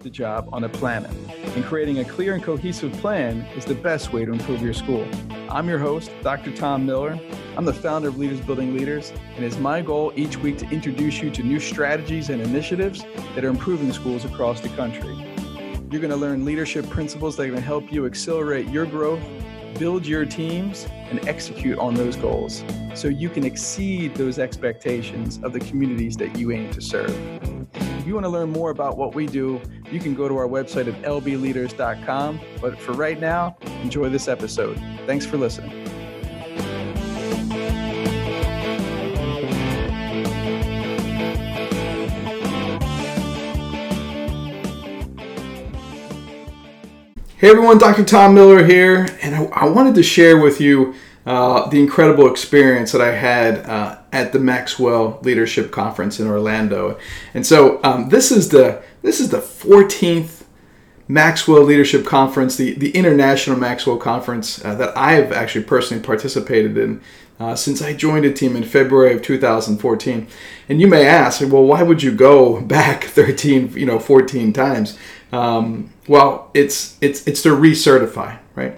the job on a planet. And creating a clear and cohesive plan is the best way to improve your school. I'm your host, Dr. Tom Miller. I'm the founder of Leaders Building Leaders, and it's my goal each week to introduce you to new strategies and initiatives that are improving schools across the country. You're going to learn leadership principles that are going to help you accelerate your growth, build your teams, and execute on those goals so you can exceed those expectations of the communities that you aim to serve. You want to learn more about what we do, you can go to our website at lbleaders.com. But for right now, enjoy this episode. Thanks for listening. Hey everyone, Dr. Tom Miller here, and I, I wanted to share with you uh, the incredible experience that I had uh, at the Maxwell Leadership Conference in Orlando. And so um, this is the this is the 14th Maxwell Leadership Conference, the, the International Maxwell Conference uh, that I have actually personally participated in uh, since I joined a team in February of 2014. And you may ask, well, why would you go back 13, you know, 14 times? Um, well, it's it's it's to recertify, right?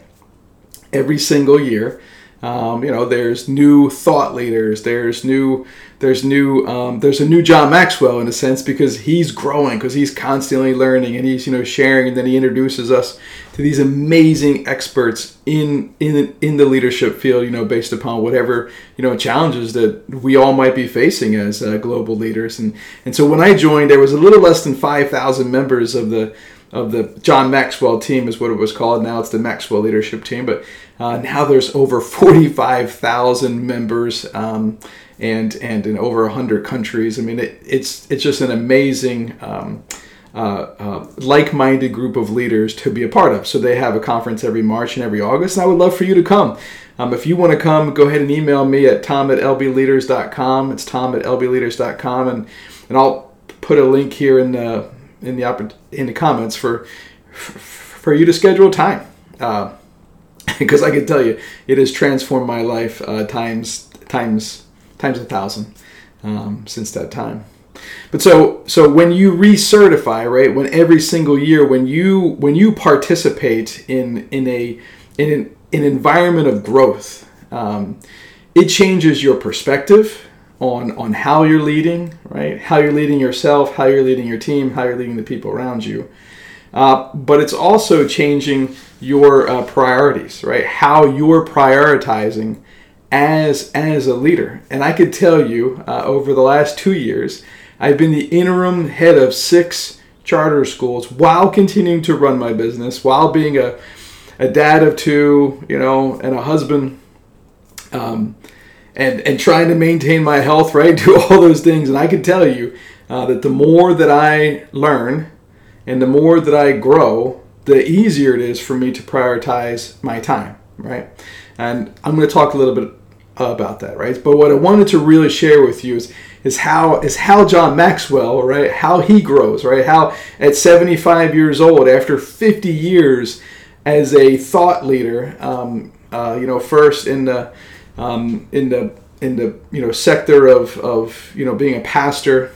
Every single year, um, you know, there's new thought leaders. There's new, there's new, um, there's a new John Maxwell in a sense because he's growing, because he's constantly learning and he's you know sharing, and then he introduces us to these amazing experts in in in the leadership field. You know, based upon whatever you know challenges that we all might be facing as uh, global leaders. And and so when I joined, there was a little less than five thousand members of the of the John Maxwell team is what it was called. Now it's the Maxwell Leadership Team, but uh, now there's over 45,000 members um, and and in over 100 countries. I mean, it, it's it's just an amazing. Um, uh, uh, like-minded group of leaders to be a part of. So they have a conference every March and every August, and I would love for you to come. Um, if you want to come, go ahead and email me at tom at lbleaders.com. It's tom at lbleaders.com, and and I'll put a link here in the in the in the comments for for you to schedule time because I can tell you it has transformed my life uh, times times times a thousand um, since that time. But so so when you recertify, right? When every single year, when you when you participate in in a in an, an environment of growth, um, it changes your perspective on on how you're leading, right? How you're leading yourself, how you're leading your team, how you're leading the people around you. Uh, but it's also changing your uh, priorities, right? How you're prioritizing as as a leader. And I could tell you, uh, over the last two years, I've been the interim head of six charter schools while continuing to run my business, while being a a dad of two, you know, and a husband. Um, and and trying to maintain my health, right? Do all those things, and I can tell you uh, that the more that I learn, and the more that I grow, the easier it is for me to prioritize my time, right? And I'm going to talk a little bit about that, right? But what I wanted to really share with you is is how is how John Maxwell, right? How he grows, right? How at 75 years old, after 50 years as a thought leader, um, uh, you know, first in the um, in the in the you know sector of, of you know being a pastor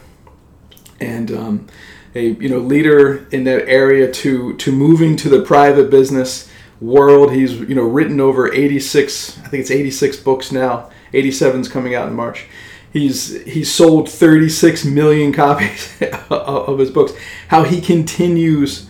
and um, a you know leader in that area to to moving to the private business world. He's you know written over 86, I think it's 86 books now. 87's coming out in March. He's he's sold 36 million copies of his books. How he continues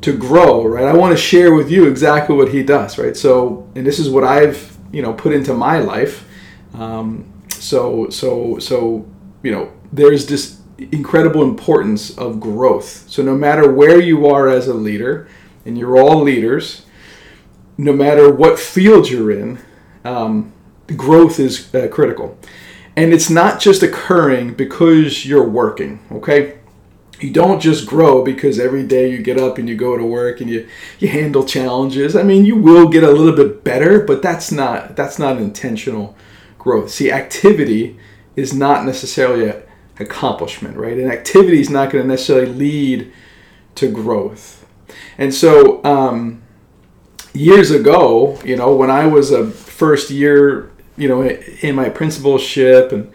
to grow, right? I want to share with you exactly what he does, right? So, and this is what I've you know put into my life. Um, so so so you know there's this incredible importance of growth. So no matter where you are as a leader, and you're all leaders, no matter what field you're in, um, growth is uh, critical. And it's not just occurring because you're working, okay? you don't just grow because every day you get up and you go to work and you, you handle challenges. I mean, you will get a little bit better, but that's not that's not intentional growth. See, activity is not necessarily an accomplishment, right? And activity is not going to necessarily lead to growth. And so, um, years ago, you know, when I was a first year, you know, in my principalship and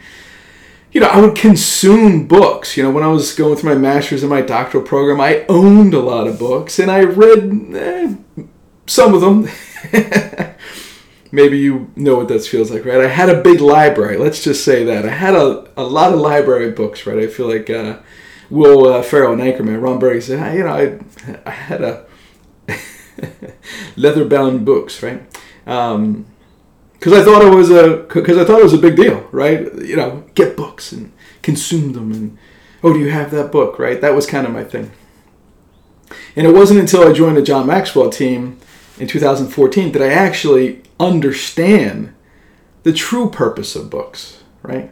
you know, I would consume books. You know, when I was going through my master's and my doctoral program, I owned a lot of books and I read eh, some of them. Maybe you know what that feels like, right? I had a big library. Let's just say that. I had a, a lot of library books, right? I feel like uh, Will uh, Ferrell and Anchorman, Ron Burgundy said, you know, I, I had a leather bound books, right? Um, because I thought it was a because I thought it was a big deal, right? You know, get books and consume them, and oh, do you have that book, right? That was kind of my thing. And it wasn't until I joined the John Maxwell team in 2014 that I actually understand the true purpose of books, right?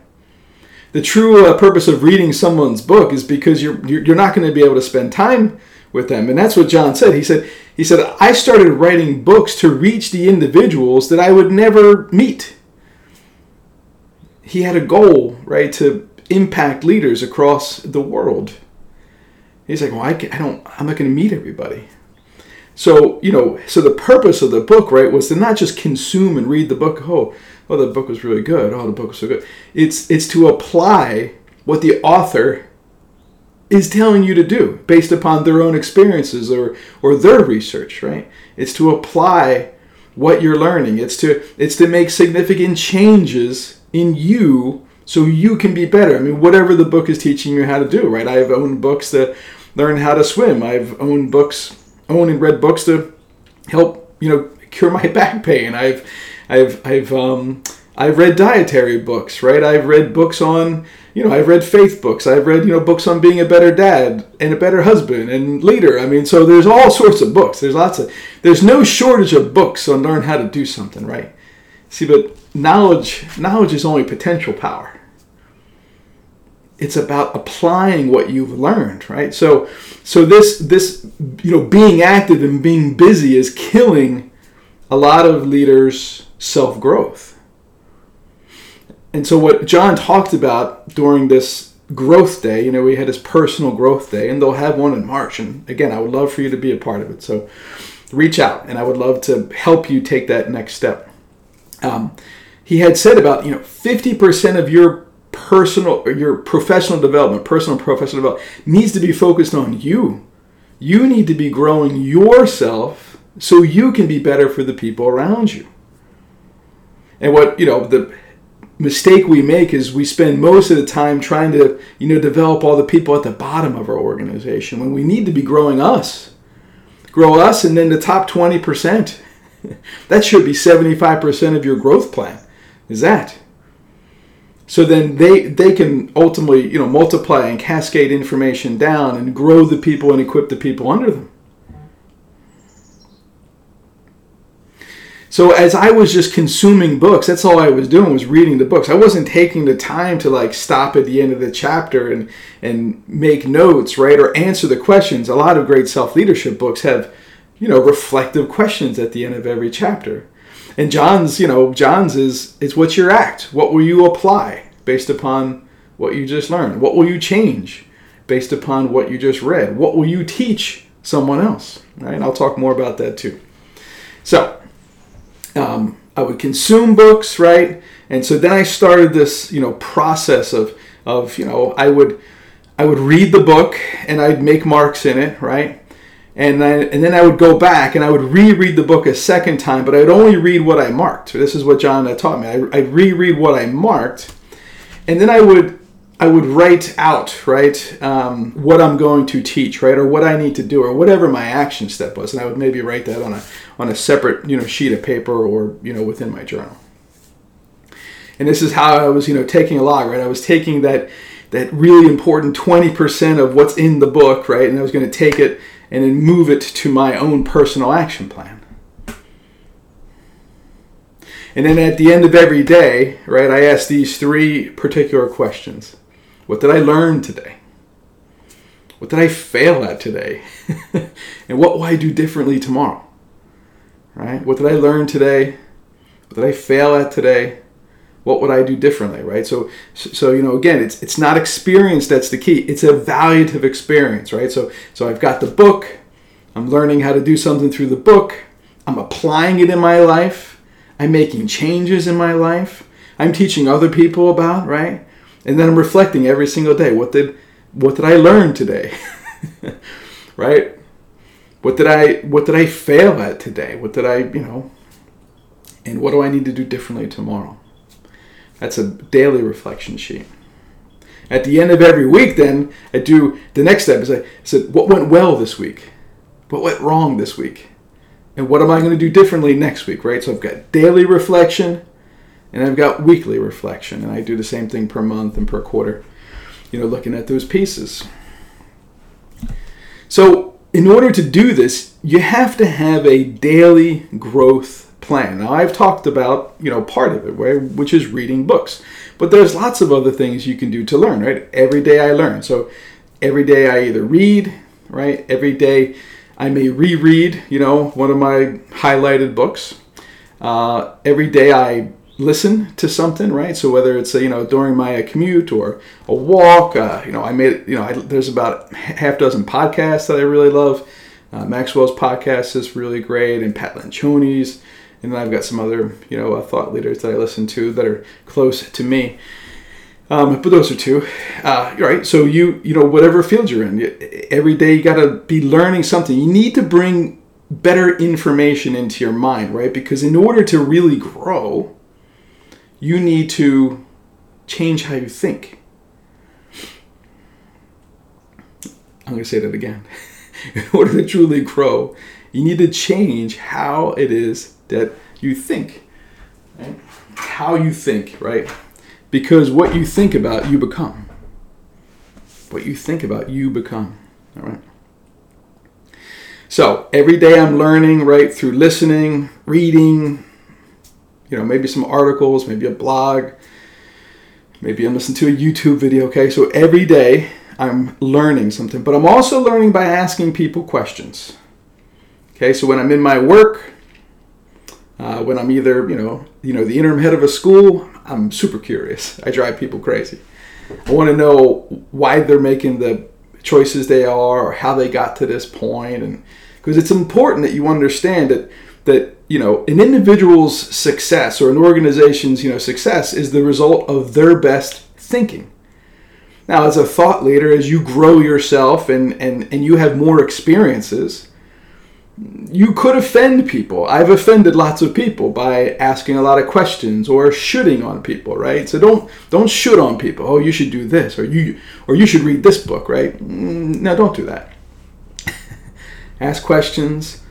The true uh, purpose of reading someone's book is because you're you're not going to be able to spend time with them, and that's what John said. He said he said, I started writing books to reach the individuals that I would never meet. He had a goal, right, to impact leaders across the world. He's like, well, I, can, I don't, I'm not going to meet everybody. So, you know, so the purpose of the book, right, was to not just consume and read the book. Oh, oh, the book was really good. Oh, the book was so good. It's, it's to apply what the author is telling you to do based upon their own experiences or or their research right it's to apply what you're learning it's to it's to make significant changes in you so you can be better i mean whatever the book is teaching you how to do right i've owned books to learn how to swim i've owned books owned and read books to help you know cure my back pain i've i've i've um i've read dietary books right i've read books on you know, I've read faith books. I've read, you know, books on being a better dad and a better husband and leader. I mean, so there's all sorts of books. There's lots of, there's no shortage of books on learn how to do something, right? See, but knowledge, knowledge is only potential power. It's about applying what you've learned, right? So, so this, this, you know, being active and being busy is killing a lot of leaders' self growth and so what John talked about during this growth day, you know, we had his personal growth day, and they'll have one in March. And again, I would love for you to be a part of it. So reach out, and I would love to help you take that next step. Um, he had said about you know 50% of your personal your professional development, personal professional development needs to be focused on you. You need to be growing yourself so you can be better for the people around you. And what you know the mistake we make is we spend most of the time trying to you know develop all the people at the bottom of our organization when we need to be growing us grow us and then the top 20% that should be 75% of your growth plan is that so then they they can ultimately you know multiply and cascade information down and grow the people and equip the people under them So as I was just consuming books, that's all I was doing was reading the books. I wasn't taking the time to like stop at the end of the chapter and and make notes, right, or answer the questions. A lot of great self-leadership books have, you know, reflective questions at the end of every chapter. And John's, you know, John's is is what's your act? What will you apply based upon what you just learned? What will you change based upon what you just read? What will you teach someone else? Right? And I'll talk more about that too. So, um, I would consume books, right? And so then I started this, you know, process of, of you know, I would, I would read the book and I'd make marks in it, right? And then, and then I would go back and I would reread the book a second time, but I'd only read what I marked. This is what John taught me. I, I'd reread what I marked, and then I would I would write out, right, um, what I'm going to teach, right, or what I need to do, or whatever my action step was, and I would maybe write that on a on a separate, you know, sheet of paper or you know within my journal. And this is how I was, you know, taking a log, right? I was taking that that really important 20% of what's in the book, right, and I was going to take it and then move it to my own personal action plan. And then at the end of every day, right, I ask these three particular questions. What did I learn today? What did I fail at today? and what will I do differently tomorrow? Right? What did I learn today? What did I fail at today? What would I do differently, right? So, so you know, again, it's it's not experience that's the key. It's a evaluative experience, right? So, so I've got the book. I'm learning how to do something through the book. I'm applying it in my life. I'm making changes in my life. I'm teaching other people about, right? And then I'm reflecting every single day. What did what did I learn today? right? What did I what did I fail at today? What did I, you know, and what do I need to do differently tomorrow? That's a daily reflection sheet. At the end of every week, then I do the next step is I said, what went well this week? What went wrong this week? And what am I going to do differently next week, right? So I've got daily reflection and I've got weekly reflection. And I do the same thing per month and per quarter, you know, looking at those pieces. So, in order to do this, you have to have a daily growth plan. Now, I've talked about, you know, part of it, which is reading books. But there's lots of other things you can do to learn, right? Every day I learn. So, every day I either read, right? Every day I may reread, you know, one of my highlighted books. Uh, every day I listen to something, right? So whether it's you know during my commute or a walk, uh, you know, I made you know I, there's about half dozen podcasts that I really love. Uh, Maxwell's podcast is really great, and Pat Lencioni's, and then I've got some other you know uh, thought leaders that I listen to that are close to me. Um, but those are two, uh, right? So you you know whatever field you're in, every day you got to be learning something. You need to bring better information into your mind, right? Because in order to really grow, you need to change how you think. I'm going to say that again. In order to truly grow, you need to change how it is that you think. Right? How you think, right? Because what you think about, you become. What you think about, you become. All right? So every day I'm learning, right, through listening, reading, you know, maybe some articles, maybe a blog, maybe I'm listening to a YouTube video. Okay, so every day I'm learning something, but I'm also learning by asking people questions. Okay, so when I'm in my work, uh, when I'm either you know you know the interim head of a school, I'm super curious. I drive people crazy. I want to know why they're making the choices they are, or how they got to this point, and because it's important that you understand that that you know an individual's success or an organization's you know success is the result of their best thinking now as a thought leader as you grow yourself and and and you have more experiences you could offend people i've offended lots of people by asking a lot of questions or shooting on people right so don't don't shoot on people oh you should do this or you or you should read this book right mm, no don't do that ask questions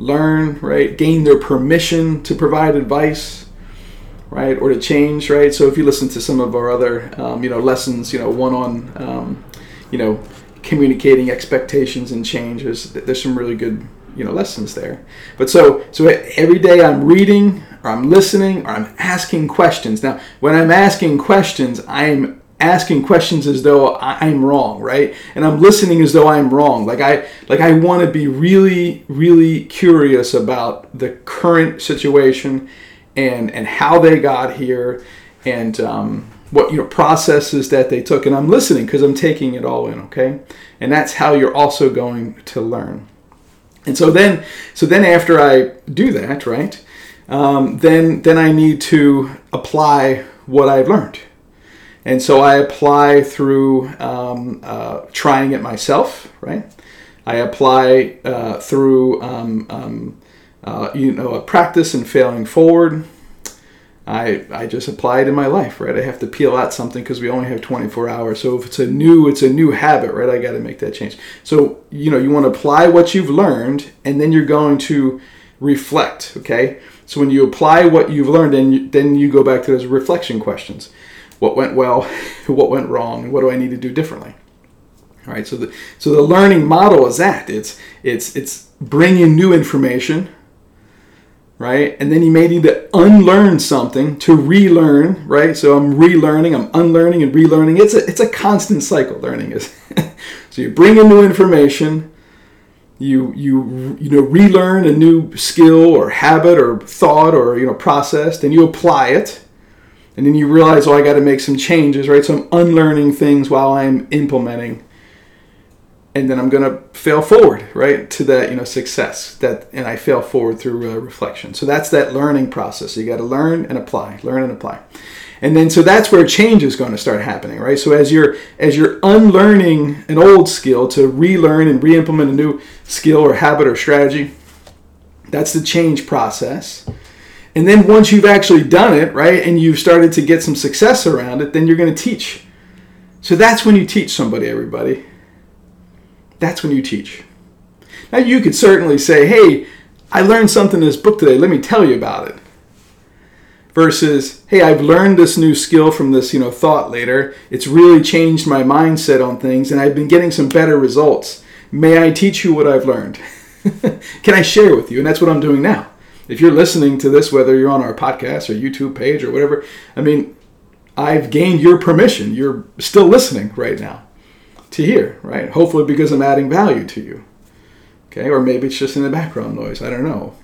learn, right? Gain their permission to provide advice, right? Or to change, right? So if you listen to some of our other, um, you know, lessons, you know, one on, um, you know, communicating expectations and changes, there's some really good, you know, lessons there. But so, so every day I'm reading or I'm listening or I'm asking questions. Now, when I'm asking questions, I'm asking questions as though I'm wrong, right? And I'm listening as though I'm wrong. Like I like I want to be really really curious about the current situation and and how they got here and um, what you know processes that they took and I'm listening because I'm taking it all in, okay? And that's how you're also going to learn. And so then so then after I do that, right? Um, then then I need to apply what I've learned and so I apply through um, uh, trying it myself, right? I apply uh, through um, um, uh, you know a practice and failing forward. I, I just apply it in my life, right? I have to peel out something because we only have 24 hours. So if it's a new, it's a new habit, right? I got to make that change. So you know, you want to apply what you've learned, and then you're going to reflect. Okay. So when you apply what you've learned, and you, then you go back to those reflection questions what went well, what went wrong, what do I need to do differently. All right, so the so the learning model is that it's it's it's bringing new information, right, and then you may need to unlearn something to relearn, right. So I'm relearning, I'm unlearning and relearning. It's a it's a constant cycle. Learning is so you bring in new information, you you you know relearn a new skill or habit or thought or you know process, then you apply it and then you realize, oh, I got to make some changes, right? So I'm unlearning things while I'm implementing and then I'm going to fail forward, right, to that you know success. That and I fail forward through uh, reflection. So that's that learning process. You got to learn and apply, learn and apply, and then so that's where change is going to start happening, right? So as you're as you're unlearning an old skill to relearn and re-implement a new skill or habit or strategy, that's the change process. And then once you've actually done it, right, and you've started to get some success around it, then you're going to teach. So that's when you teach somebody, everybody that's when you teach. Now, you could certainly say, hey, I learned something in this book today. Let me tell you about it. Versus, hey, I've learned this new skill from this, you know, thought later. It's really changed my mindset on things, and I've been getting some better results. May I teach you what I've learned? Can I share with you? And that's what I'm doing now. If you're listening to this, whether you're on our podcast or YouTube page or whatever, I mean, I've gained your permission. You're still listening right now to hear, right? Hopefully because I'm adding value to you. Okay, or maybe it's just in the background noise, I don't know.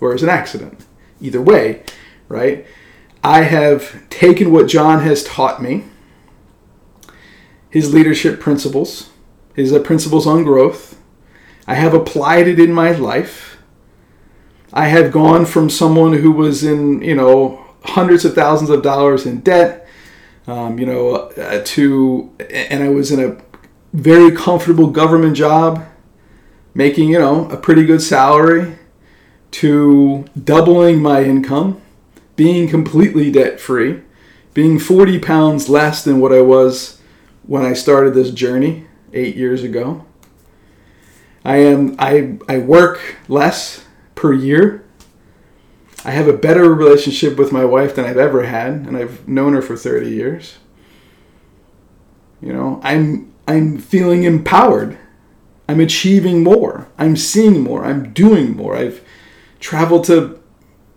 Or it's an accident. Either way, right? I have taken what John has taught me, his leadership principles, his uh, principles on growth. I have applied it in my life. I have gone from someone who was in, you know, hundreds of thousands of dollars in debt, um, you know, uh, to, and I was in a very comfortable government job, making, you know, a pretty good salary, to doubling my income, being completely debt free, being 40 pounds less than what I was when I started this journey eight years ago. I am I I work less per year. I have a better relationship with my wife than I've ever had, and I've known her for 30 years. You know, I'm I'm feeling empowered. I'm achieving more. I'm seeing more. I'm doing more. I've traveled to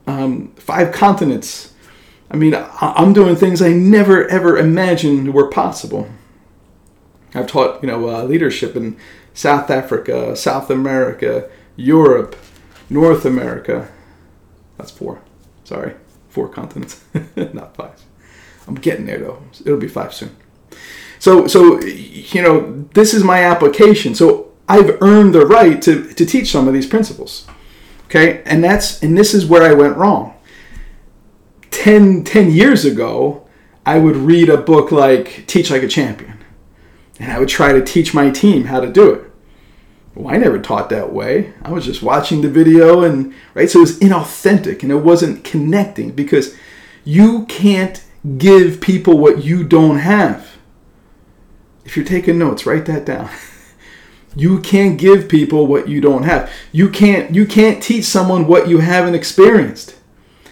um, five continents. I mean, I'm doing things I never ever imagined were possible. I've taught, you know, uh, leadership in South Africa, South America, Europe, North America. That's four. Sorry, four continents, not five. I'm getting there though. It'll be five soon. So, so you know, this is my application. So I've earned the right to, to teach some of these principles. Okay, and that's and this is where I went wrong. 10, 10 years ago, I would read a book like Teach Like a Champion, and I would try to teach my team how to do it. Well, I never taught that way. I was just watching the video and right, so it was inauthentic and it wasn't connecting because you can't give people what you don't have. If you're taking notes, write that down. you can't give people what you don't have. You can't you can't teach someone what you haven't experienced.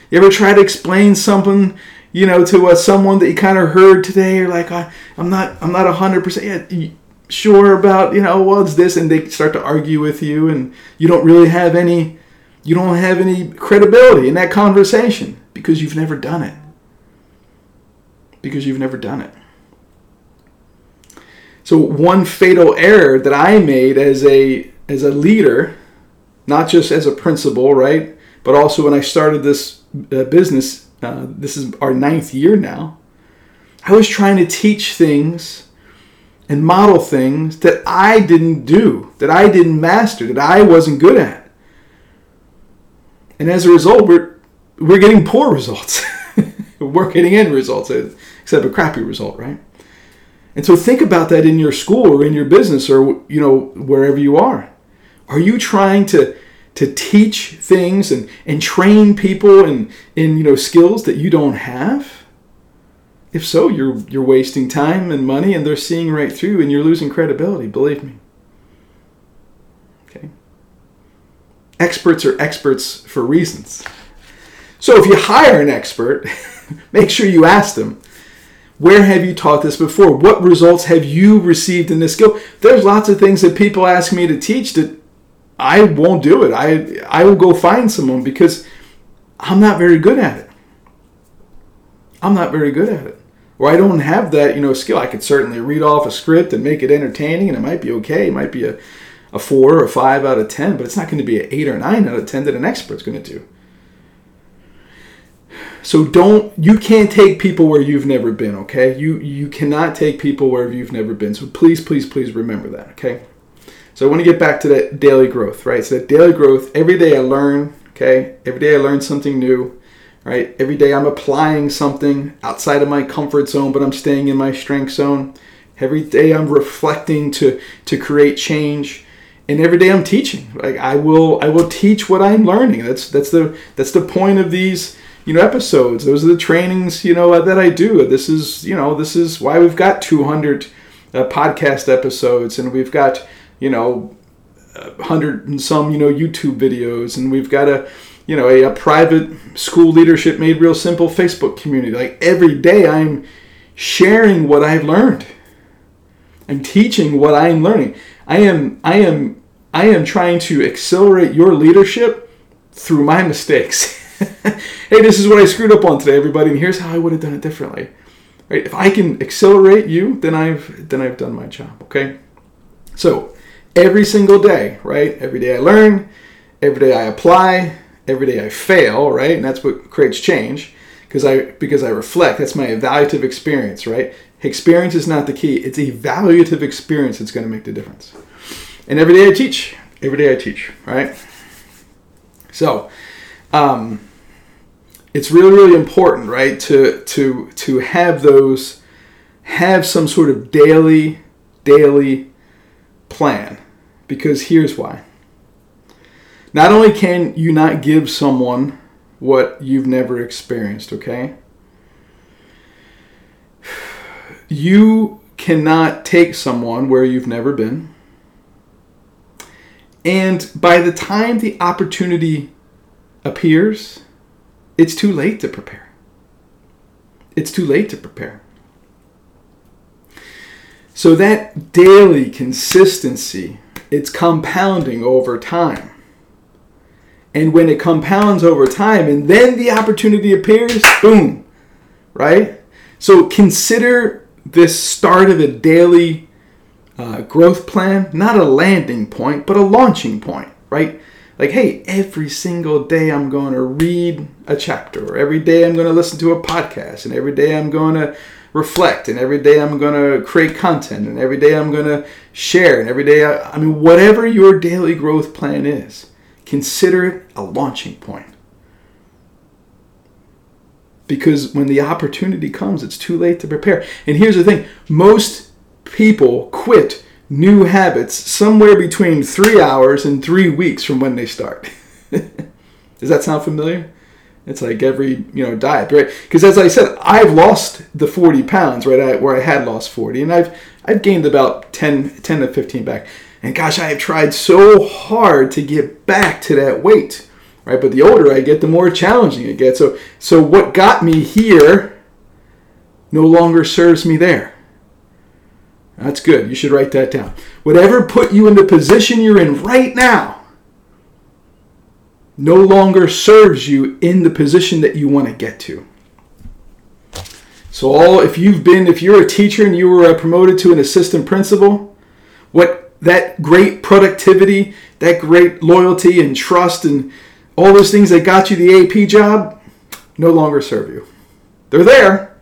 You ever try to explain something, you know, to uh, someone that you kind of heard today? You're like, I, I'm not I'm not hundred percent sure about you know well this, and they start to argue with you, and you don't really have any you don't have any credibility in that conversation because you've never done it. Because you've never done it. So one fatal error that I made as a as a leader, not just as a principal, right, but also when I started this uh, business. Uh, this is our ninth year now. I was trying to teach things and model things that I didn't do, that I didn't master, that I wasn't good at. And as a result, we're we're getting poor results. we're getting end results, except a crappy result, right? And so think about that in your school or in your business or you know wherever you are. Are you trying to to teach things and, and train people in, in you know skills that you don't have? If so, you're you're wasting time and money and they're seeing right through and you're losing credibility, believe me. Okay. Experts are experts for reasons. So if you hire an expert, make sure you ask them where have you taught this before? What results have you received in this skill? There's lots of things that people ask me to teach that I won't do it. I I will go find someone because I'm not very good at it. I'm not very good at it. Or I don't have that, you know, skill. I could certainly read off a script and make it entertaining and it might be okay. It might be a, a four or a five out of ten, but it's not going to be an eight or nine out of ten that an expert's going to do. So don't you can't take people where you've never been, okay? You you cannot take people where you've never been. So please, please, please remember that, okay? So I want to get back to that daily growth, right? So that daily growth, every day I learn, okay? Every day I learn something new, right? Every day I'm applying something outside of my comfort zone, but I'm staying in my strength zone. Every day I'm reflecting to to create change. And every day I'm teaching. Like I will I will teach what I'm learning. That's that's the that's the point of these you know episodes. Those are the trainings you know that i do. This is you know this is why we've got 200 uh, podcast episodes and we've got you know 100 and some you know youtube videos and we've got a you know a, a private school leadership made real simple facebook community. Like every day i'm sharing what i've learned. I'm teaching what i'm learning. I am i am i am trying to accelerate your leadership through my mistakes hey, this is what I screwed up on today, everybody, and here's how I would have done it differently. Right? If I can accelerate you, then I've then I've done my job. Okay. So every single day, right? Every day I learn, every day I apply, every day I fail, right? And that's what creates change because I because I reflect. That's my evaluative experience, right? Experience is not the key. It's evaluative experience that's going to make the difference. And every day I teach. Every day I teach, right? So, um, it's really really important right to to to have those have some sort of daily daily plan because here's why. Not only can you not give someone what you've never experienced okay? You cannot take someone where you've never been and by the time the opportunity appears it's too late to prepare. It's too late to prepare. So that daily consistency, it's compounding over time. And when it compounds over time and then the opportunity appears, boom, right? So consider this start of a daily uh, growth plan not a landing point, but a launching point, right? Like, hey, every single day I'm going to read a chapter, or every day I'm going to listen to a podcast, and every day I'm going to reflect, and every day I'm going to create content, and every day I'm going to share, and every day, I, I mean, whatever your daily growth plan is, consider it a launching point. Because when the opportunity comes, it's too late to prepare. And here's the thing most people quit new habits somewhere between three hours and three weeks from when they start. Does that sound familiar? It's like every you know diet, right? Because as I said, I've lost the 40 pounds, right? where I had lost 40, and I've I've gained about 10, 10 to 15 back. And gosh, I have tried so hard to get back to that weight, right? But the older I get, the more challenging it gets. So so what got me here no longer serves me there. That's good. You should write that down. Whatever put you in the position you're in right now no longer serves you in the position that you want to get to. So all if you've been if you're a teacher and you were uh, promoted to an assistant principal, what that great productivity, that great loyalty and trust and all those things that got you the AP job no longer serve you. They're there,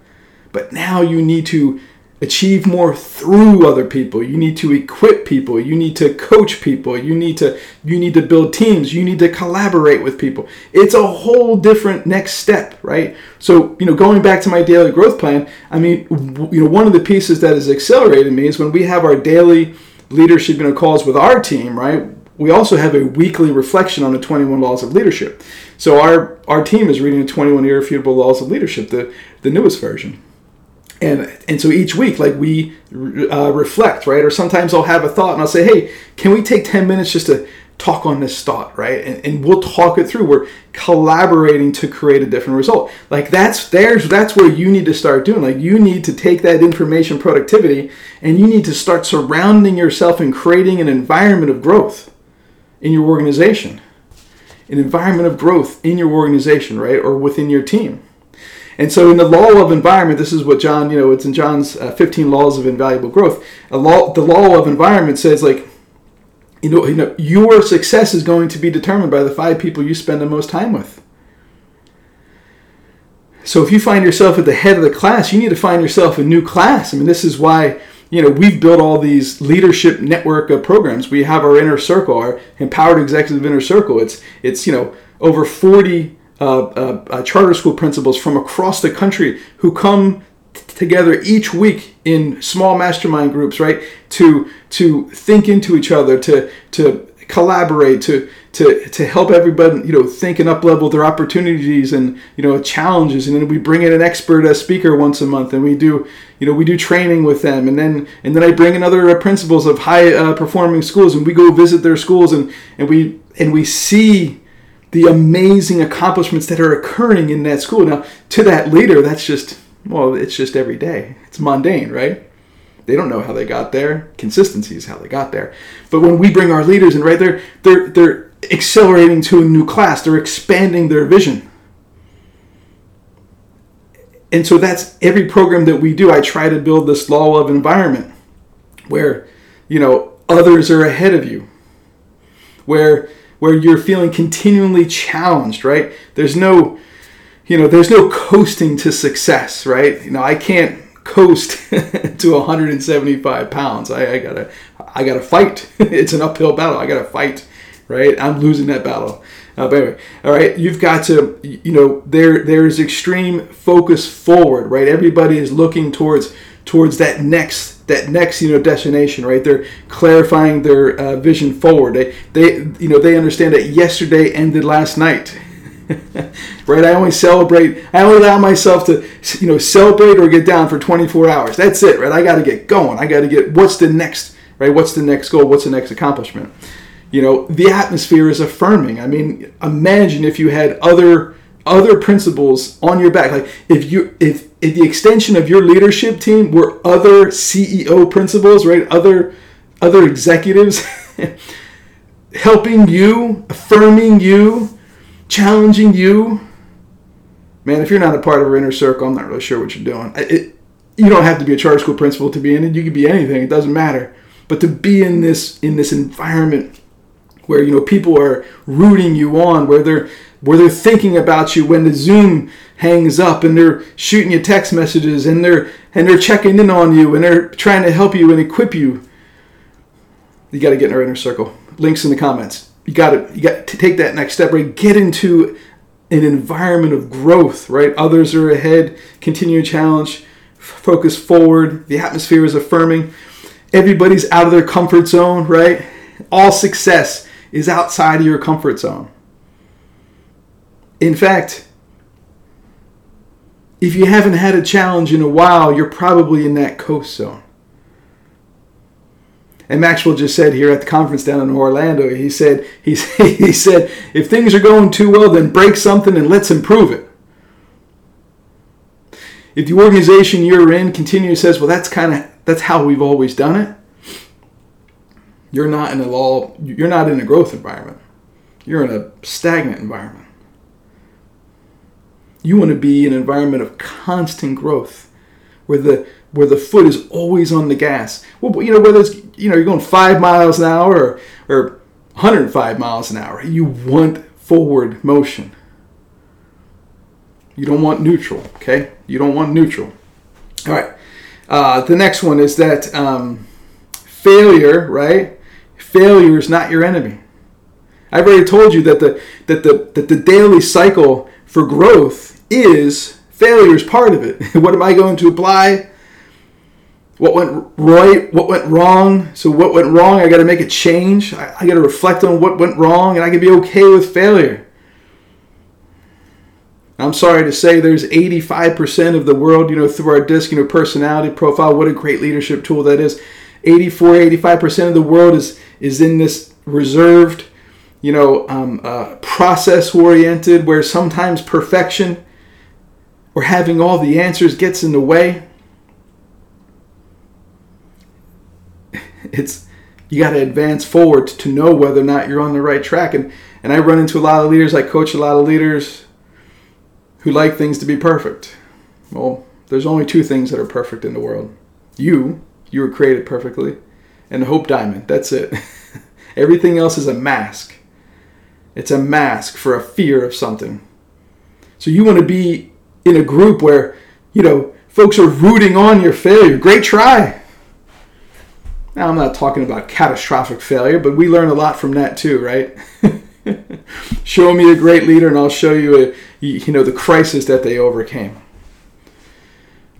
but now you need to achieve more through other people. You need to equip people. You need to coach people. You need to you need to build teams. You need to collaborate with people. It's a whole different next step right? So you know going back to my daily growth plan i mean you know one of the pieces that has accelerated me is when we have our daily leadership you know calls with our team right? We also have a weekly reflection on the 21 laws of leadership. So our our team is reading the 21 irrefutable laws of leadership the the newest version and and so each week like we uh, reflect right? Or sometimes i'll have a thought and i'll say hey can we take 10 minutes just to talk on this thought? Right? And, and we'll talk it through. We're collaborating to create a different result. Like that's there's that's where you need to start doing like you need to take that information productivity and you need to start surrounding yourself and creating an environment of growth in your organization. An environment of growth in your organization right? Or within your team and so, in the law of environment, this is what John, you know, it's in John's uh, 15 laws of invaluable growth. A law, the law of environment says, like, you know, you know, your success is going to be determined by the five people you spend the most time with. So, if you find yourself at the head of the class, you need to find yourself a new class. I mean, this is why, you know, we've built all these leadership network of programs. We have our inner circle, our empowered executive inner circle. It's it's you know over 40 uh, uh, uh, charter school principals from across the country who come t- together each week in small mastermind groups, right? To to think into each other, to to collaborate, to to to help everybody, you know, think and up level their opportunities and you know challenges. And then we bring in an expert a speaker once a month, and we do you know we do training with them, and then and then I bring in other uh, principals of high uh, performing schools, and we go visit their schools, and and we and we see the amazing accomplishments that are occurring in that school. Now, to that leader, that's just, well, it's just every day. It's mundane, right? They don't know how they got there. Consistency is how they got there. But when we bring our leaders in, right, they're, they're, they're accelerating to a new class, they're expanding their vision. And so that's every program that we do. I try to build this law of environment where, you know, others are ahead of you, where where you're feeling continually challenged, right? There's no, you know, there's no coasting to success, right? You know, I can't coast to 175 pounds. I, I, gotta, I gotta fight. it's an uphill battle. I gotta fight, right? I'm losing that battle. Uh, but anyway, all right, you've got to, you know, there there is extreme focus forward, right? Everybody is looking towards towards that next that next you know destination right? They're clarifying their uh, vision forward. They they you know they understand that yesterday ended last night. Right? I only celebrate i only allow myself to you know celebrate or get down for 24 hours. That's it right? I got to get going. I got to get what's the next right? What's the next goal? What's the next accomplishment? You know the atmosphere is affirming. I mean imagine if you had other other principals on your back. Like if you if if the extension of your leadership team were other ceo principals right other other executives helping you affirming you challenging you man if you're not a part of our inner circle i'm not really sure what you're doing. It, you don't have to be a charter school principal to be in it. You could be anything. It doesn't matter. But to be in this in this environment where you know people are rooting you on where they're where they're thinking about you when the Zoom hangs up and they're shooting you text messages and they're and they're checking in on you and they're trying to help you and equip you. You got to get in our inner circle. Links in the comments. You got to you got to take that next step. Right, get into an environment of growth. Right, others are ahead. Continue to challenge. Focus forward. The atmosphere is affirming. Everybody's out of their comfort zone. Right, all success is outside of your comfort zone. In fact, if you haven't had a challenge in a while, you're probably in that coast zone. And Maxwell just said here at the conference down in Orlando, he said, he, he said, if things are going too well, then break something and let's improve it. If the organization you're in continues says, well, that's kind of that's how we've always done it, you're not in a law, you're not in a growth environment. You're in a stagnant environment. You want to be in an environment of constant growth, where the where the foot is always on the gas. Well, you know whether it's you know you're going five miles an hour or, or 105 miles an hour. You want forward motion. You don't want neutral. Okay, you don't want neutral. All right. Uh, the next one is that um, failure. Right, failure is not your enemy. I've already told you that the that the that the daily cycle for growth is failure is part of it. what am I going to apply? What went right? What went wrong? So what went wrong? I got to make a change. I, I got to reflect on what went wrong, and I can be okay with failure. I'm sorry to say there's 85% of the world, you know, through our disc, you know, personality profile. What a great leadership tool that is. 84, 85% of the world is is in this reserved, you know, um, uh, process oriented, where sometimes perfection or having all the answers gets in the way. It's you got to advance forward to know whether or not you're on the right track. And and I run into a lot of leaders. I coach a lot of leaders who like things to be perfect. Well, there's only two things that are perfect in the world. You, you were created perfectly, and the Hope Diamond. That's it. Everything else is a mask. It's a mask for a fear of something. So you want to be in a group where, you know, folks are rooting on your failure. Great try. Now, I'm not talking about catastrophic failure, but we learn a lot from that too, right? show me a great leader, and I'll show you a, you know the crisis that they overcame.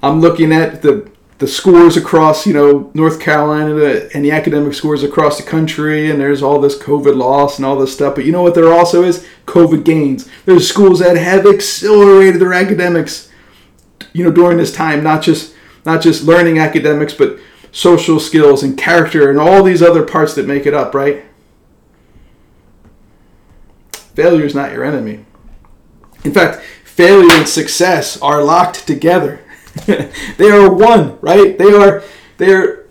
I'm looking at the the scores across you know North Carolina and the academic scores across the country, and there's all this COVID loss and all this stuff. But you know what? There also is COVID gains. There's schools that have accelerated their academics, you know, during this time. Not just not just learning academics, but social skills and character and all these other parts that make it up. Right? Failure is not your enemy. In fact, failure and success are locked together. they are one, right? They are they are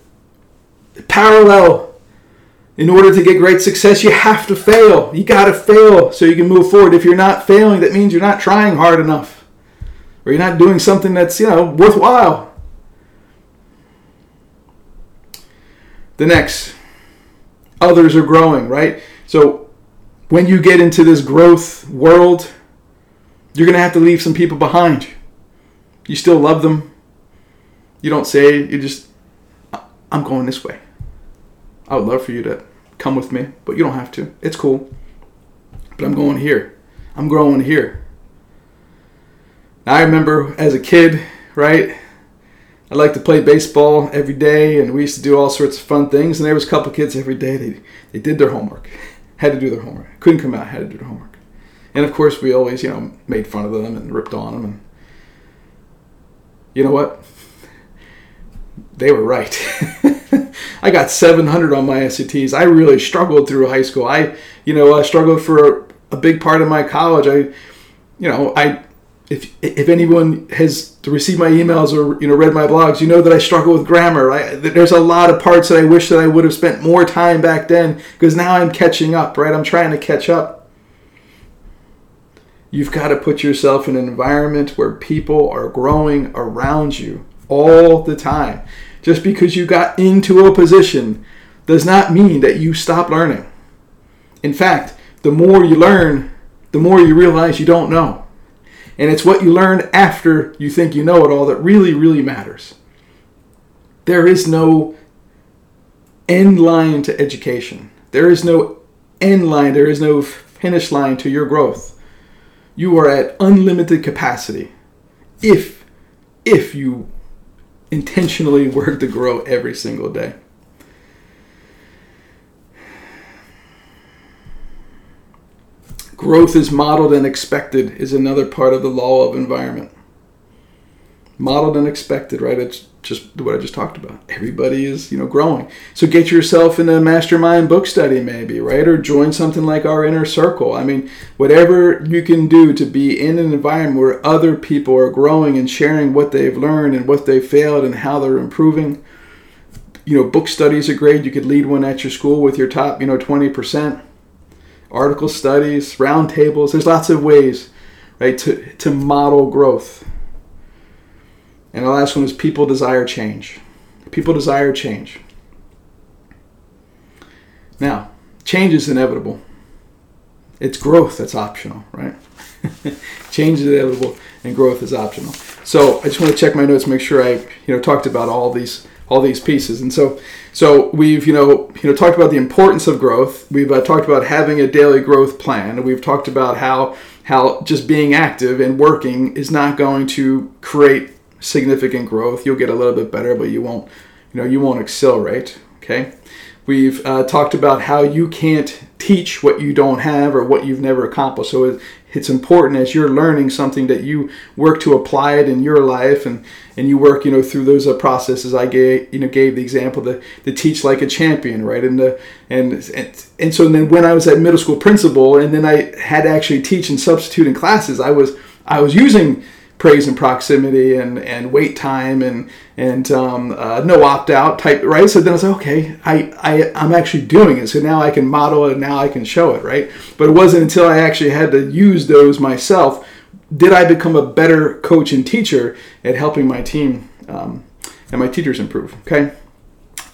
parallel. In order to get great success, you have to fail. You got to fail so you can move forward. If you're not failing, that means you're not trying hard enough. Or you're not doing something that's, you know, worthwhile. The next, others are growing, right? So when you get into this growth world, you're going to have to leave some people behind. You still love them. You don't say, you just, I'm going this way. I would love for you to come with me, but you don't have to. It's cool. But I'm going here. I'm growing here. Now, I remember as a kid, right? I like to play baseball every day, and we used to do all sorts of fun things. And there was a couple kids every day. They they did their homework, had to do their homework. Couldn't come out, had to do their homework. And of course, we always, you know, made fun of them and ripped on them. And you know what? They were right. I got 700 on my SATs. I really struggled through high school. I, you know, I struggled for a, big part of my college. I, you know, I, if if anyone has received my emails or you know read my blogs, you know that I struggle with grammar. I, there's a lot of parts that I wish that I would have spent more time back then because now I'm catching up. Right, I'm trying to catch up. You've got to put yourself in an environment where people are growing around you all the time. Just because you got into a position does not mean that you stop learning. In fact, the more you learn, the more you realize you don't know. And it's what you learn after you think you know it all that really, really matters. There is no end line to education. There is no end line, there is no finish line to your growth you are at unlimited capacity if if you intentionally work to grow every single day. Growth is modeled and expected is another part of the law of environment. Modeled and expected, right? It's just what I just talked about. Everybody is, you know, growing. So get yourself in a mastermind book study, maybe, right? Or join something like our inner circle. I mean, whatever you can do to be in an environment where other people are growing and sharing what they've learned and what they failed and how they're improving. You know, book studies are great. You could lead one at your school with your top, you know, 20%. Article studies, roundtables. There's lots of ways, right, to, to model growth. And the last one is people desire change. People desire change. Now, change is inevitable. It's growth that's optional, right? change is inevitable and growth is optional. So I just want to check my notes, make sure I, you know, talked about all these all these pieces. And so so we've you know you know talked about the importance of growth. We've uh, talked about having a daily growth plan. We've talked about how how just being active and working is not going to create significant growth. You'll get a little bit better, but you won't, you know, you won't accelerate. Okay. We've uh, talked about how you can't teach what you don't have or what you've never accomplished. So it, it's important as you're learning something that you work to apply it in your life and, and you work, you know, through those uh, processes. I gave, you know, gave the example to, to teach like a champion, right? And the and, and and so then when I was at middle school principal and then I had to actually teach and substitute in classes, I was I was using praise and proximity and, and wait time and and um, uh, no opt out type right? So then I was like okay I, I I'm actually doing it. So now I can model it. Now I can show it right? But it wasn't until I actually had to use those myself did I become a better coach and teacher at helping my team um, and my teachers improve okay?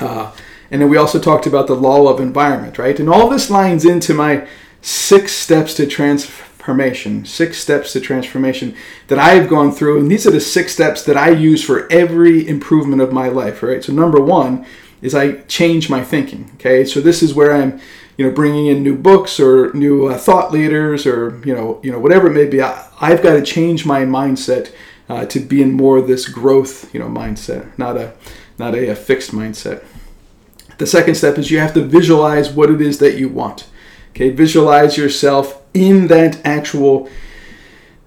Uh, and then we also talked about the law of environment right? And all this lines into my six steps to transfer transformation, six steps to transformation that I've gone through. And these are the six steps that I use for every improvement of my life, right? So, number one is I change my thinking. Okay, so this is where I'm, you know, bringing in new books or new uh, thought leaders or you know, you know, whatever it may be. I, have got to change my mindset uh, to be in more of this growth, you know, mindset, not a not a, a fixed mindset. The second step is you have to visualize what it is that you want. Okay, visualize yourself in that actual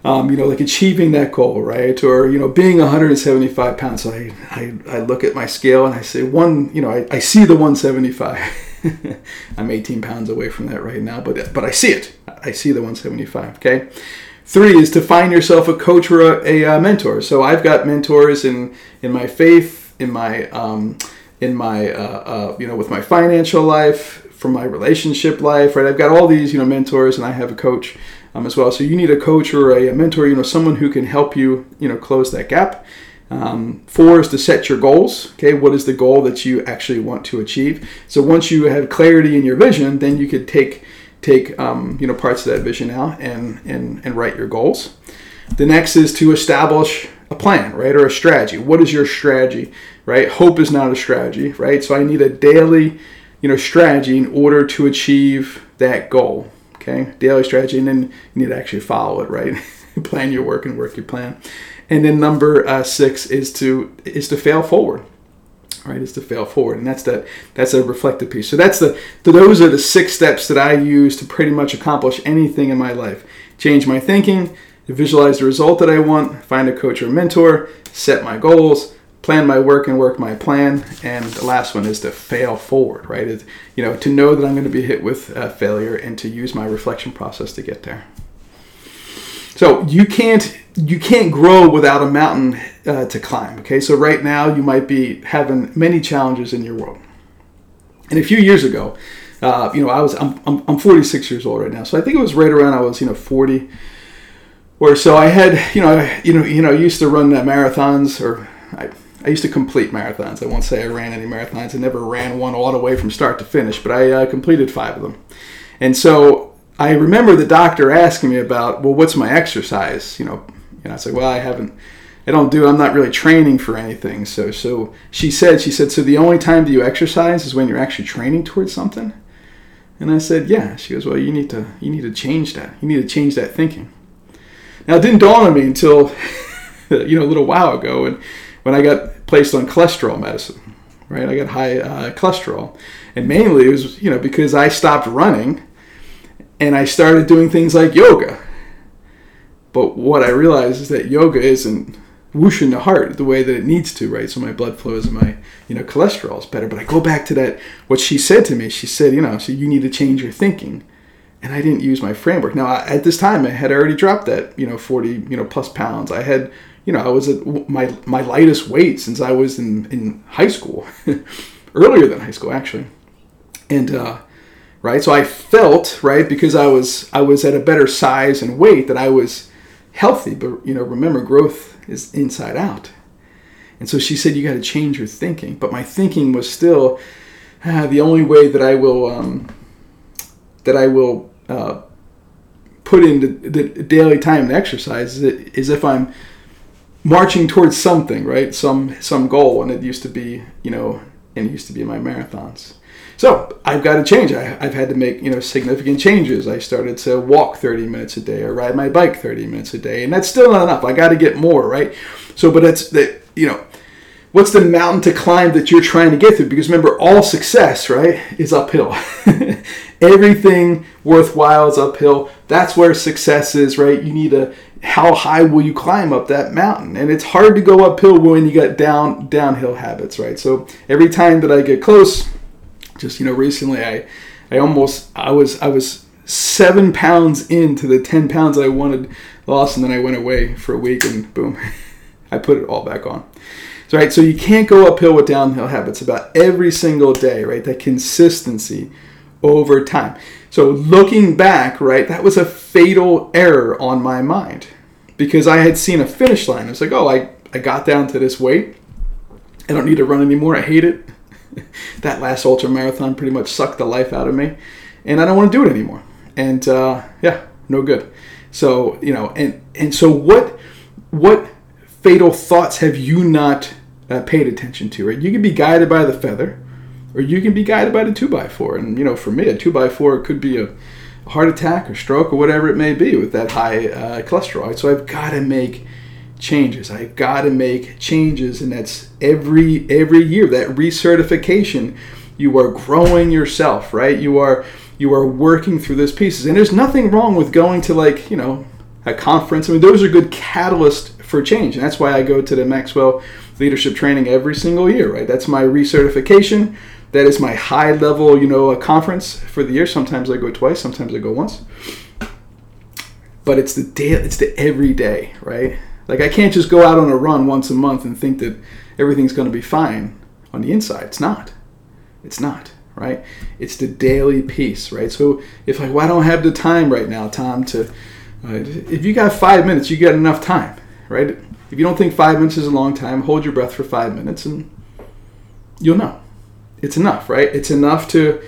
um, you know, like achieving that goal, right? Or, you know, being 175 pounds. So I, I, I look at my scale and I say, one, you know, I, I see the 175. I'm 18 pounds away from that right now, but, but I see it. I see the 175, okay? Three is to find yourself a coach or a, a, a mentor. So I've got mentors in, in my faith, in my, um, in my, uh, uh, you know, with my financial life, from my relationship life, right? I've got all these, you know, mentors and I have a coach um, as well. So you need a coach or a, mentor, you know, someone who can help you, you know, close that gap. Um, four is to set your goals. Okay, what is the goal that you actually want to achieve? So once you have clarity in your vision, then you could take take um, you know parts of that vision out and and and write your goals. The next is to establish a plan, right, or a strategy. What is your strategy, right? Hope is not a strategy, right? So I need a daily, you know, strategy in order to achieve that goal. Okay, daily strategy, and then you need to actually follow it, right? plan your work and work your plan. And then number uh, six is to is to fail forward, right? Is to fail forward, and that's that that's a reflective piece. So that's the, the those are the six steps that I use to pretty much accomplish anything in my life. Change my thinking, visualize the result that I want, find a coach or mentor, set my goals, plan my work and work my plan. And the last one is to fail forward, right? It, you know, to know that I'm going to be hit with uh, failure and to use my reflection process to get there. So you can't you can't grow without a mountain uh, to climb. Okay, so right now you might be having many challenges in your world. And a few years ago, uh, you know, I was I'm, I'm, I'm 46 years old right now, so I think it was right around I was you know 40 or so. I had you know you know you know used to run marathons or I I used to complete marathons. I won't say I ran any marathons. I never ran one all the way from start to finish, but I uh, completed five of them. And so I remember the doctor asking me about, well, what's my exercise? You know, and I said, well, I haven't, I don't do, I'm not really training for anything. So, so she said, she said, so the only time that you exercise is when you're actually training towards something. And I said, yeah. She goes, well, you need to, you need to change that. You need to change that thinking. Now it didn't dawn on me until, you know, a little while ago, and when I got placed on cholesterol medicine, right? I got high uh, cholesterol, and mainly it was you know because I stopped running, and I started doing things like yoga. But what I realized is that yoga isn't whooshing the heart the way that it needs to, right? So my blood flows and my you know cholesterol is better. But I go back to that what she said to me. She said, you know, so you need to change your thinking. And I didn't use my framework. Now, at this time, I had already dropped that, you know, 40, you know, plus pounds. I had you know, I was at my my lightest weight since I was in in high school, earlier than high school actually, and uh, right. So I felt right because I was I was at a better size and weight that I was healthy. But you know, remember, growth is inside out. And so she said, you got to change your thinking. But my thinking was still uh, the only way that I will um, that I will uh, put into the daily time and exercise is if I'm marching towards something, right? Some some goal, and it used to be, you know, and it used to be my marathons. So I've got to change. I, have had to make you know significant changes. I started to walk 30 minutes a day or ride my bike 30 minutes a day, and that's still not enough. I got to get more, right? So, but it's that you know, what's the mountain to climb that you're trying to get through? Because remember, all success, right, is uphill. Everything worthwhile is uphill. That's where success is, right? You need a how high will you climb up that mountain? And it's hard to go uphill when you got down downhill habits, right? So every time that I get close, just you know, recently I I almost I was I was seven pounds into the ten pounds I wanted lost, and then I went away for a week, and boom, I put it all back on. So right, so you can't go uphill with downhill habits about every single day, right? That consistency over time. So looking back, right, that was a fatal error on my mind because I had seen a finish line. I was like, oh, I, I got down to this weight. I don't need to run anymore. I hate it. that last ultra marathon pretty much sucked the life out of me, and I don't want to do it anymore. And uh, yeah, no good. So you know, and and so what what fatal thoughts have you not uh, paid attention to? Right, you can be guided by the feather, or you can be guided by the two by four. And you know, for me, a two by four could be a heart attack or stroke or whatever it may be with that high uh, cholesterol. So I've got to make changes. I've got to make changes, and that's every every year. That recertification, you are growing yourself, right? You are you are working through those pieces, and there's nothing wrong with going to like you know a conference. I mean, those are good catalysts for change, and that's why I go to the Maxwell Leadership Training every single year, right? That's my recertification. That is my high level, you know, conference for the year. Sometimes I go twice, sometimes I go once. But it's the day, it's the everyday, right? Like I can't just go out on a run once a month and think that everything's going to be fine on the inside. It's not. It's not, right? It's the daily piece, right? So if like, well, I don't have the time right now, Tom, to uh, if you got five minutes, you got enough time, right? If you don't think five minutes is a long time, hold your breath for five minutes and you'll know. It's enough, right? It's enough to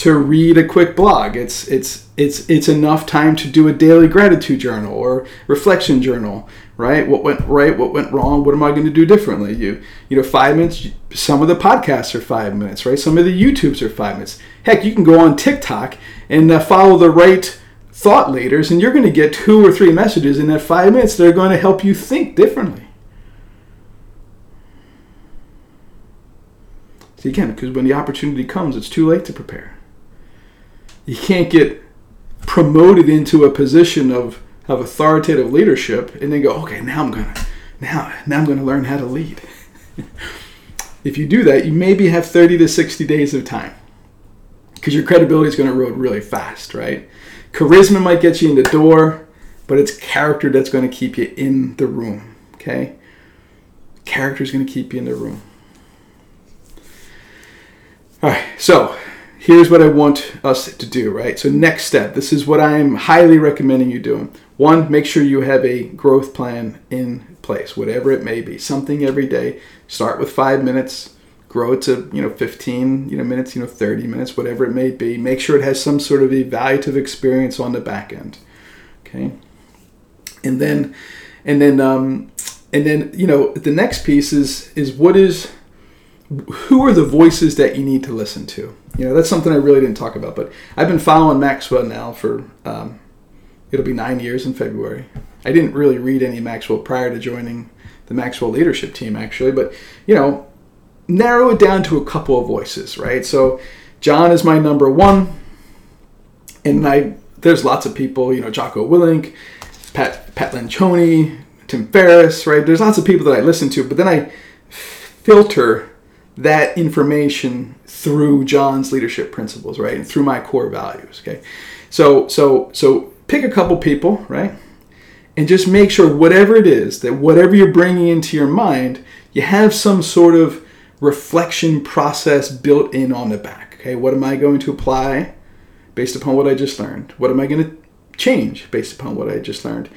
to read a quick blog. It's it's it's it's enough time to do a daily gratitude journal or reflection journal, right? What went right? What went wrong? What am I going to do differently? You you know, five minutes. Some of the podcasts are five minutes, right? Some of the YouTubes are five minutes. Heck, you can go on TikTok and uh, follow the right thought leaders, and you're going to get two or three messages in that five minutes that are going to help you think differently. See, again, because when the opportunity comes, it's too late to prepare. You can't get promoted into a position of, of authoritative leadership and then go, okay, now I'm gonna now now I'm gonna learn how to lead. if you do that, you maybe have 30 to 60 days of time because your credibility is to erode really fast, right? Charisma might get you in the door, but it's character that's to keep you in the room. Okay? Character is to keep you in the room. All right, so here's what I want us to do, right? So, next step this is what I'm highly recommending you doing. One, make sure you have a growth plan in place, whatever it may be. Something every day. Start with five minutes grow it to you know 15 you know minutes you know 30 minutes whatever it may be make sure it has some sort of evaluative experience on the back end okay and then and then um, and then you know the next piece is is what is who are the voices that you need to listen to you know that's something i really didn't talk about but i've been following maxwell now for um, it'll be nine years in february i didn't really read any maxwell prior to joining the maxwell leadership team actually but you know narrow it down to a couple of voices, right? So John is my number one, and I there's lots of people, you know, Jocko Willink, Pat Pat Lencioni, Tim Ferriss, right? There's lots of people that I listen to, but then I filter that information through John's leadership principles, right, and through my core values. Okay, so so so pick a couple people, right, and just make sure whatever it is that whatever you're bringing into your mind, you have some sort of reflection process built in on the back. Okay, what am I going to apply based upon what I just learned? What am I going to change based upon what I just learned?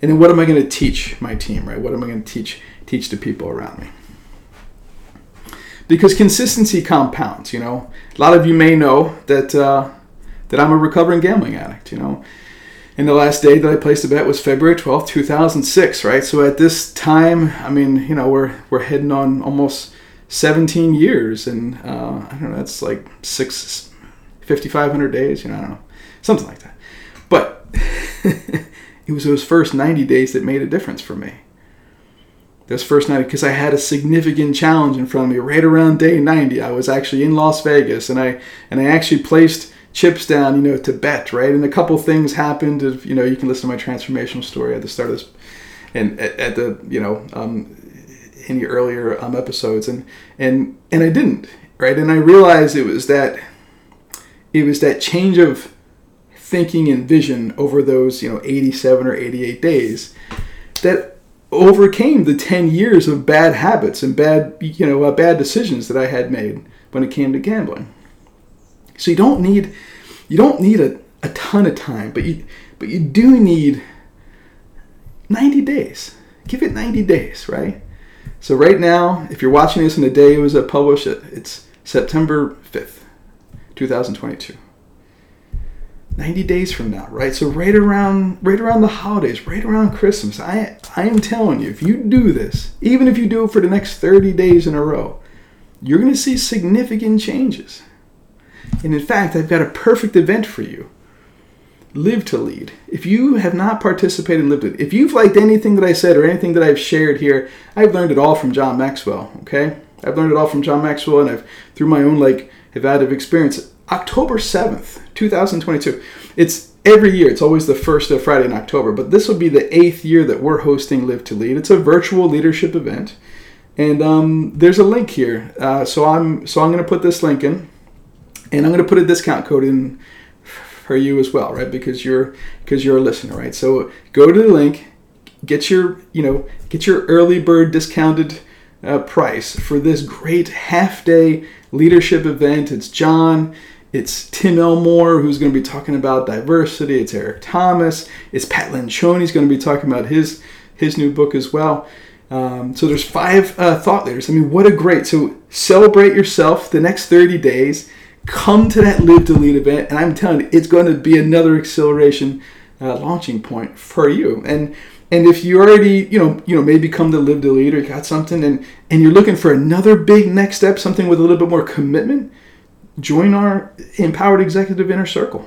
And then what am I going to teach my team, right? What am I going to teach teach the people around me? Because consistency compounds, you know. A lot of you may know that uh, that I'm a recovering gambling addict, you know. And the last day that I placed a bet was February 12th, 2006, right? So at this time, I mean, you know, we're we're heading on almost 17 years and uh, I don't know, that's like six, 5,500 days, you know, I don't know, something like that. But it was those first 90 days that made a difference for me. Those first 90, because I had a significant challenge in front of me right around day 90. I was actually in Las Vegas and I, and I actually placed chips down, you know, to bet, right? And a couple things happened. If, you know, you can listen to my transformational story at the start of this, and at, at the, you know, um, any earlier um, episodes, and and and I didn't right, and I realized it was that it was that change of thinking and vision over those you know 87 or 88 days that overcame the 10 years of bad habits and bad you know uh, bad decisions that I had made when it came to gambling. So you don't need you don't need a, a ton of time, but you but you do need 90 days. Give it 90 days, right? So right now, if you're watching this in the day it was published, it's September 5th, 2022. 90 days from now, right? So right around right around the holidays, right around Christmas, I I am telling you, if you do this, even if you do it for the next 30 days in a row, you're going to see significant changes. And in fact, I've got a perfect event for you. Live to Lead. If you have not participated in Live to Lead, if you've liked anything that I said or anything that I've shared here, I've learned it all from John Maxwell, okay? I've learned it all from John Maxwell and I've through my own like evaluative experience. October 7th, 2022. It's every year. It's always the first of Friday in October, but this will be the eighth year that we're hosting Live to Lead. It's a virtual leadership event, and um, there's a link here. Uh, so I'm so I'm going to put this link in, and I'm going to put a discount code in for you as well, right? Because you're because you're a listener, right? So go to the link, get your you know get your early bird discounted uh, price for this great half day leadership event. It's John. It's Tim Elmore who's going to be talking about diversity. It's Eric Thomas. It's Pat Lencioni. He's going to be talking about his his new book as well. Um, so there's five uh, thought leaders. I mean, what a great! So celebrate yourself the next 30 days. Come to that Live to Lead event, and I'm telling you, it's going to be another acceleration uh, launching point for you. And and if you already, you know, you know, maybe come to Live to Lead or got something, and and you're looking for another big next step, something with a little bit more commitment, join our Empowered Executive Inner Circle.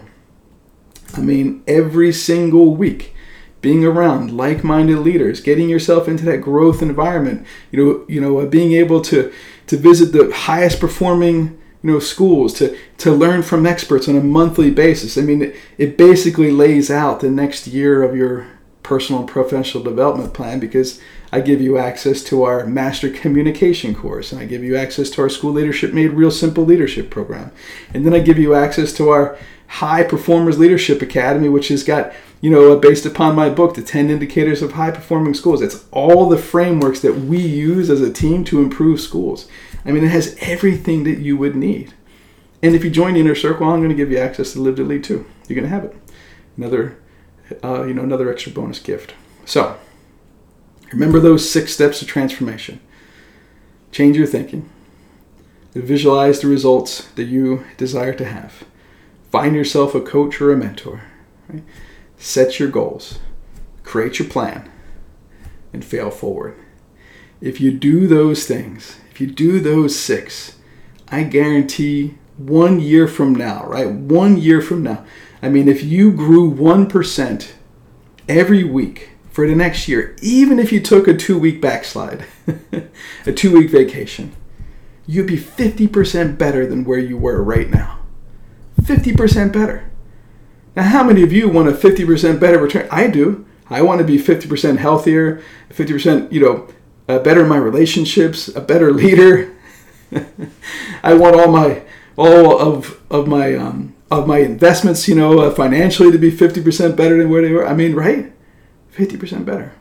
I mean, every single week, being around like-minded leaders, getting yourself into that growth environment, you know, you know, uh, being able to to visit the highest performing you know schools to to learn from experts on a monthly basis. I mean, it, it basically lays out the next year of your personal and professional development plan because I give you access to our master communication course and I give you access to our school leadership made real simple leadership program. And then I give you access to our high performers leadership academy which has got, you know, based upon my book the 10 indicators of high performing schools. It's all the frameworks that we use as a team to improve schools. I mean, it has everything that you would need. And if you join the inner circle, I'm going to give you access to Live to Lead too. You're going to have it. Another uh, you know, another extra bonus gift. So, remember those six steps of transformation. Change your thinking. Visualize the results that you desire to have. Find yourself a coach or a mentor. Right? Set your goals. Create your plan. And fail forward. If you do those things, if you do those six, I guarantee one year from now, right? One year from now, I mean, if you grew 1% every week for the next year, even if you took a two week backslide, a two week vacation, you'd be 50% better than where you were right now. 50% better. Now, how many of you want a 50% better return? I do. I want to be 50% healthier, 50%, you know, uh, better in my relationships, a better leader. I want all my all of of my um, of my investments, you know, uh, financially to be 50% better than where they were. I mean, right? 50% better.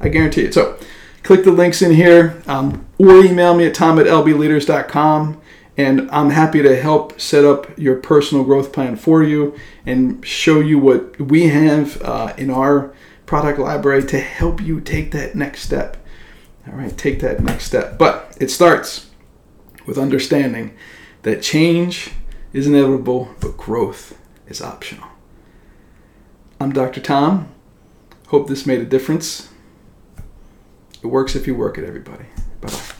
I guarantee it. So click the links in here um, or email me at tom at lbleaders.com and I'm happy to help set up your personal growth plan for you and show you what we have uh, in our product library to help you take that next step. All right, take that next step. But it starts with understanding that change is inevitable, but growth is optional. I'm Dr. Tom. Hope this made a difference. It works if you work it, everybody. Bye bye.